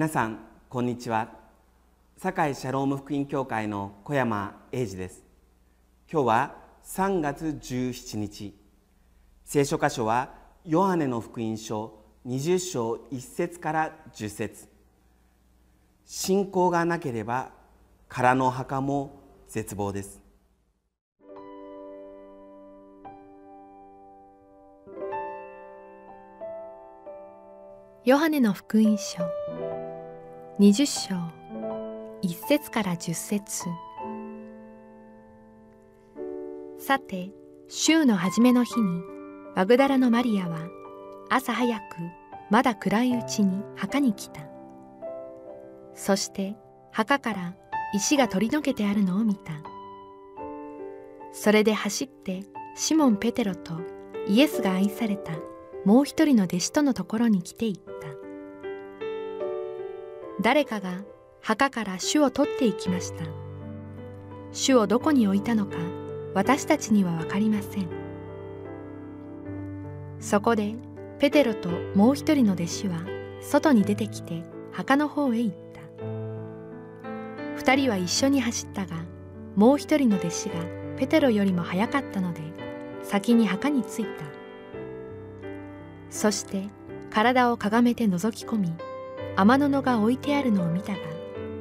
皆さんこんにちは。堺シャローム福音教会の小山英二です。今日は3月17日。聖書箇所はヨハネの福音書20章1節から10節。信仰がなければ空の墓も絶望です。ヨハネの福音書。20章。1節から10節。さて週の初めの日にマグダラのマリアは朝早くまだ暗いうちに墓に来た。そして墓から石が取り除けてあるのを見た。それで走ってシモン・ペテロとイエスが愛されたもう一人の弟子とのところに来ていた。誰かが墓から主を取っていきました。主をどこに置いたのか私たちには分かりません。そこでペテロともう一人の弟子は外に出てきて墓の方へ行った。二人は一緒に走ったがもう一人の弟子がペテロよりも早かったので先に墓に着いた。そして体をかがめて覗き込み天布が置いてあるのを見たが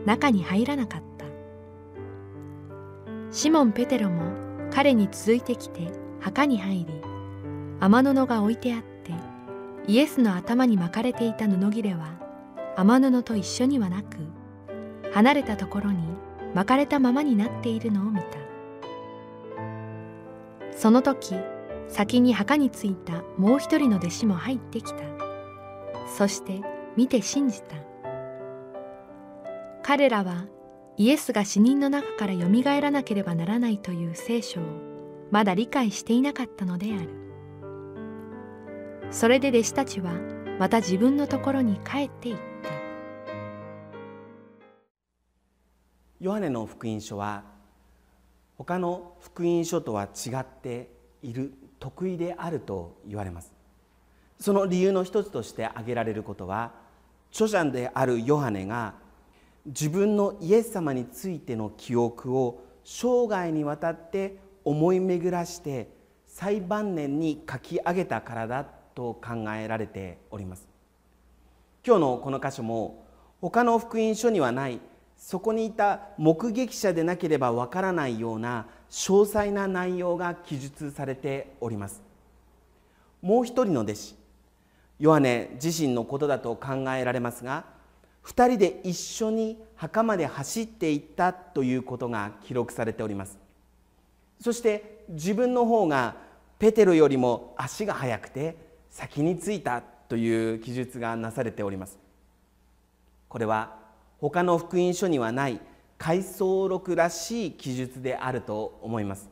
中に入らなかった。シモン・ペテロも彼に続いてきて墓に入り天布が置いてあってイエスの頭に巻かれていた布切れは天布と一緒にはなく離れたところに巻かれたままになっているのを見た。その時先に墓に着いたもう一人の弟子も入ってきた。そして見て信じた。彼らはイエスが死人の中からよみがえらなければならないという聖書をまだ理解していなかったのである。それで弟子たちはまた自分のところに帰っていった。ヨハネの福音書は他の福音書とは違っている得意であると言われます。その理由の一つとして挙げられることは著者であるヨハネが自分のイエス様についての記憶を生涯にわたって思い巡らして最晩年に書き上げたからだと考えられております。今日のこの箇所も他の福音書にはないそこにいた目撃者でなければわからないような詳細な内容が記述されております。もう一人の弟子ヨハネ自身のことだと考えられますが2人で一緒に墓まで走っていったということが記録されております。そして自分の方がペテロよりも足が速くて先に着いたという記述がなされております。これは他の福音書にはない回想録らしい記述であると思います。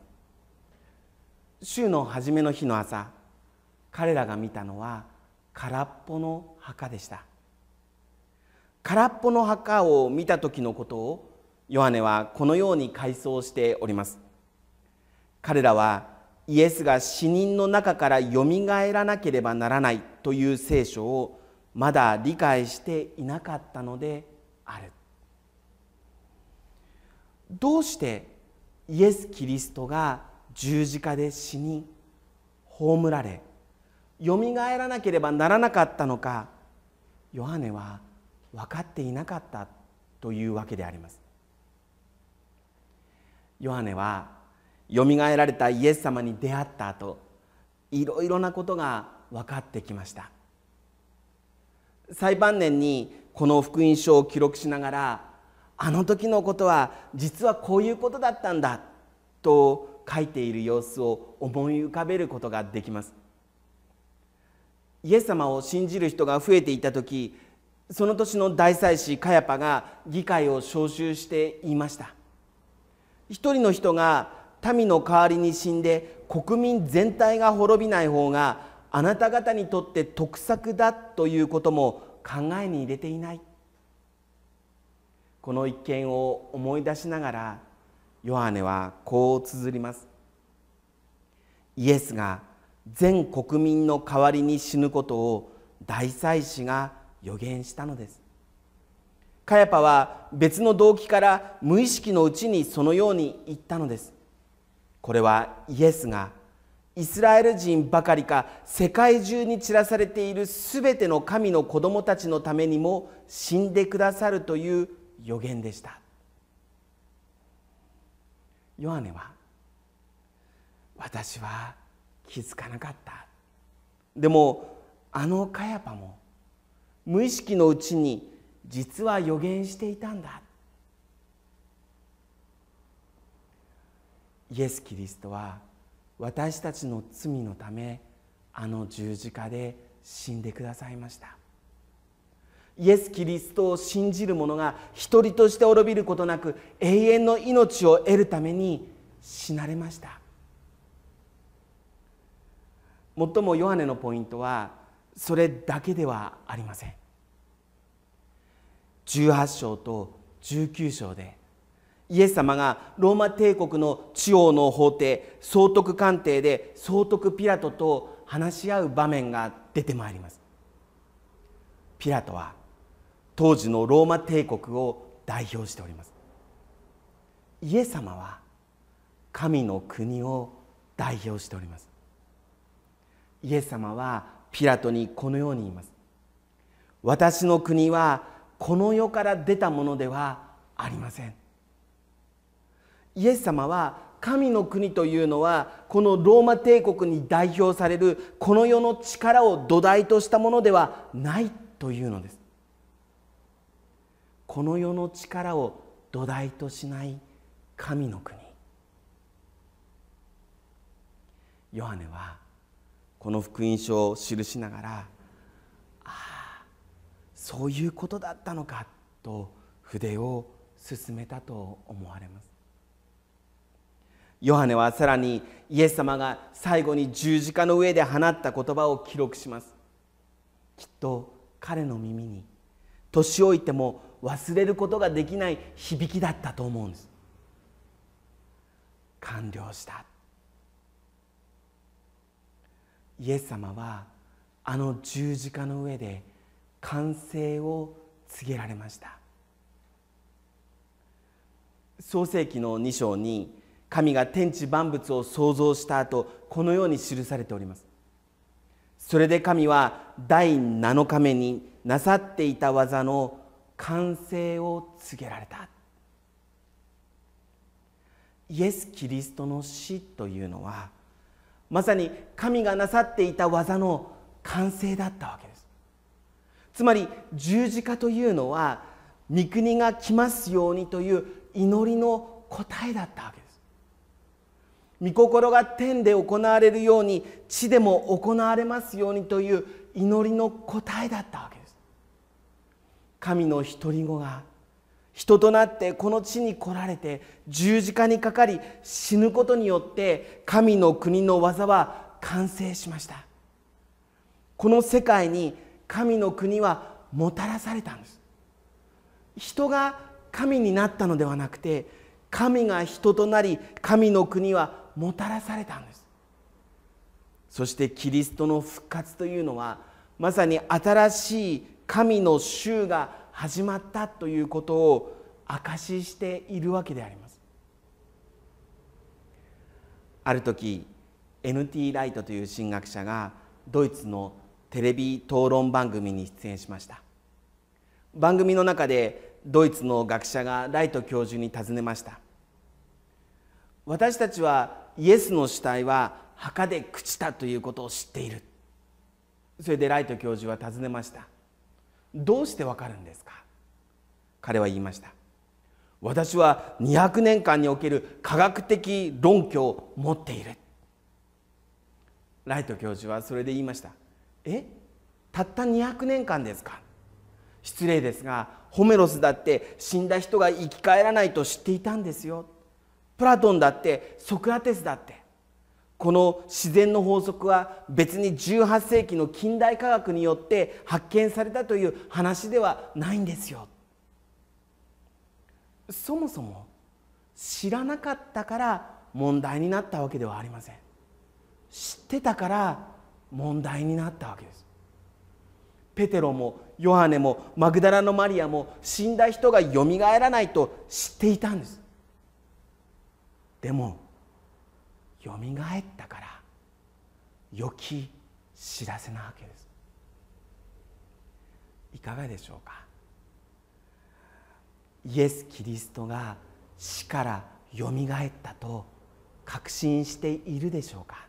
週の初めの日の朝彼らが見たのは空っぽの墓でした。空っぽの墓を見た時のことをヨハネはこのように回想しております。彼らはイエスが死人の中からよみがえらなければならないという聖書をまだ理解していなかったのである。どうしてイエス・キリストが十字架で死に葬られよみがえらなければならなかったのかヨハネは分かっていなかったというわけであります。ヨハネはよみがえられたイエス様に出会った後いろいろなことが分かってきました。最晩年にこの福音書を記録しながらあの時のことは実はこういうことだったんだと書いている様子を思い浮かべることができます。イエス様を信じる人が増えていた時その年の大祭司カヤパが議会を招集して言いました。一人の人が民の代わりに死んで国民全体が滅びない方があなた方にとって得策だということも考えに入れていない。この一件を思い出しながらヨハネはこう綴ります。イエスが全国民の代わりに死ぬことを大祭司が予言したのです。カヤパは別の動機から無意識のうちにそのように言ったのです。これはイエスがイスラエル人ばかりか世界中に散らされているすべての神の子供たちのためにも死んでくださるという予言でした。ヨハネは私は気づかなかった。でもあのカヤパも無意識のうちに実は予言していたんだ。イエス・キリストは私たちの罪のためあの十字架で死んでくださいました。イエス・キリストを信じる者が一人として滅びることなく永遠の命を得るために死なれました。最もヨハネのポイントはそれだけではありません。18章と19章でイエス様がローマ帝国の地王の法廷総督官邸で総督ピラトと話し合う場面が出てまいります。ピラトは当時のローマ帝国を代表しております。イエス様は神の国を代表しております。イエス様はピラトにこのように言います。私の国はこの世から出たものではありません。イエス様は神の国というのはこのローマ帝国に代表されるこの世の力を土台としたものではないというのです。この世の力を土台としない神の国。ヨハネはこの福音書を記しながらああそういうことだったのかと筆を進めたと思われます。ヨハネはさらにイエス様が最後に十字架の上で放った言葉を記録します。きっと彼の耳に年老いても忘れることができない響きだったと思うんです。完了した。イエス様はあの十字架の上で完成を告げられました。創世紀の2章に神が天地万物を創造した後このように記されております。それで神は第7日目になさっていた技の完成を告げられた。イエス・キリストの死というのはまさに神がなさっていた技の完成だったわけです。つまり十字架というのは御国が来ますようにという祈りの答えだったわけです。御心が天で行われるように地でも行われますようにという祈りの答えだったわけです。神の独り子が人となってこの地に来られて十字架にかかり死ぬことによって神の国の技は完成しました。この世界に神の国はもたらされたんです。人が神になったのではなくて神が人となり神の国はもたらされたんです。そしてキリストの復活というのはまさに新しい神の衆が始まったということを証ししているわけであります。ある時 NT ライトという神学者がドイツのテレビ討論番組に出演しました。番組の中でドイツの学者がライト教授に尋ねました。私たちはイエスの死体は墓で朽ちたということを知っている。それでライト教授は尋ねました。どうしてわかるんですか？彼は言いました。私は200年間における科学的論拠を持っている。ライト教授はそれで言いました。え？たった200年間ですか？失礼ですがホメロスだって死んだ人が生き返らないと知っていたんですよ。プラトンだってソクラテスだってこの自然の法則は別に18世紀の近代科学によって発見されたという話ではないんですよ。そもそも知らなかったから問題になったわけではありません。知ってたから問題になったわけです。ペテロもヨハネもマグダラのマリアも死んだ人がよみがえらないと知っていたんです。でもよみがえったから良き知らせなわけです。いかがでしょうか？イエス・キリストが死からよみがえったと確信しているでしょうか？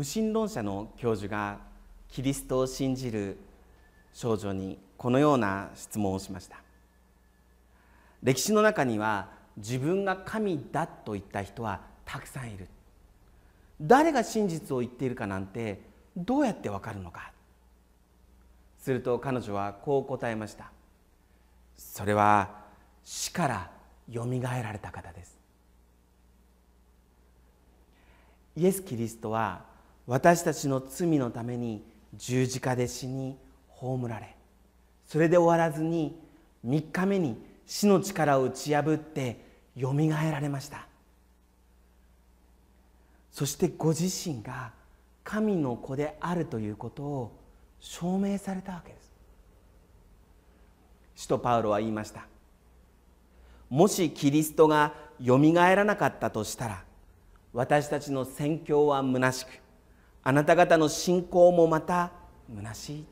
無神論者の教授がキリストを信じる少女にこのような質問をしました。歴史の中には自分が神だと言った人はたくさんいる。誰が真実を言っているかなんてどうやってわかるのか。すると彼女はこう答えました。それは死からよみがえられた方です。イエス・キリストは私たちの罪のために十字架で死に葬られそれで終わらずに3日目に死の力を打ち破ってよみがえられました。そしてご自身が神の子であるということを証明されたわけです。使徒パウロは言いました。もしキリストがよみがえらなかったとしたら私たちの宣教は虚しくあなた方の信仰もまた虚しい。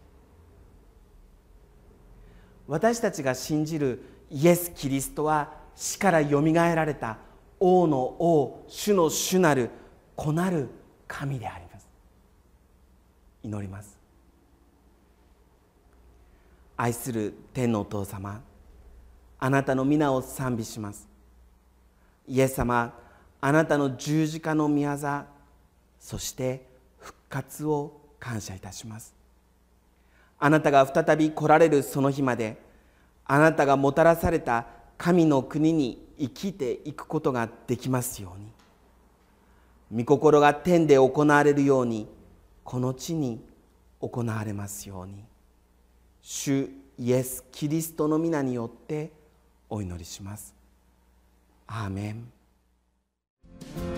私たちが信じるイエス・キリストは死からよみがえられた王の王主の主なる子なる神であります。祈ります。愛する天のお父様あなたの皆を賛美します。イエス様あなたの十字架の御業そして活を感謝いたします。あなたが再び来られるその日まであなたがもたらされた神の国に生きていくことができますように。御心が天で行われるようにこの地に行われますように。主イエス・キリストの皆によってお祈りします。アーメン。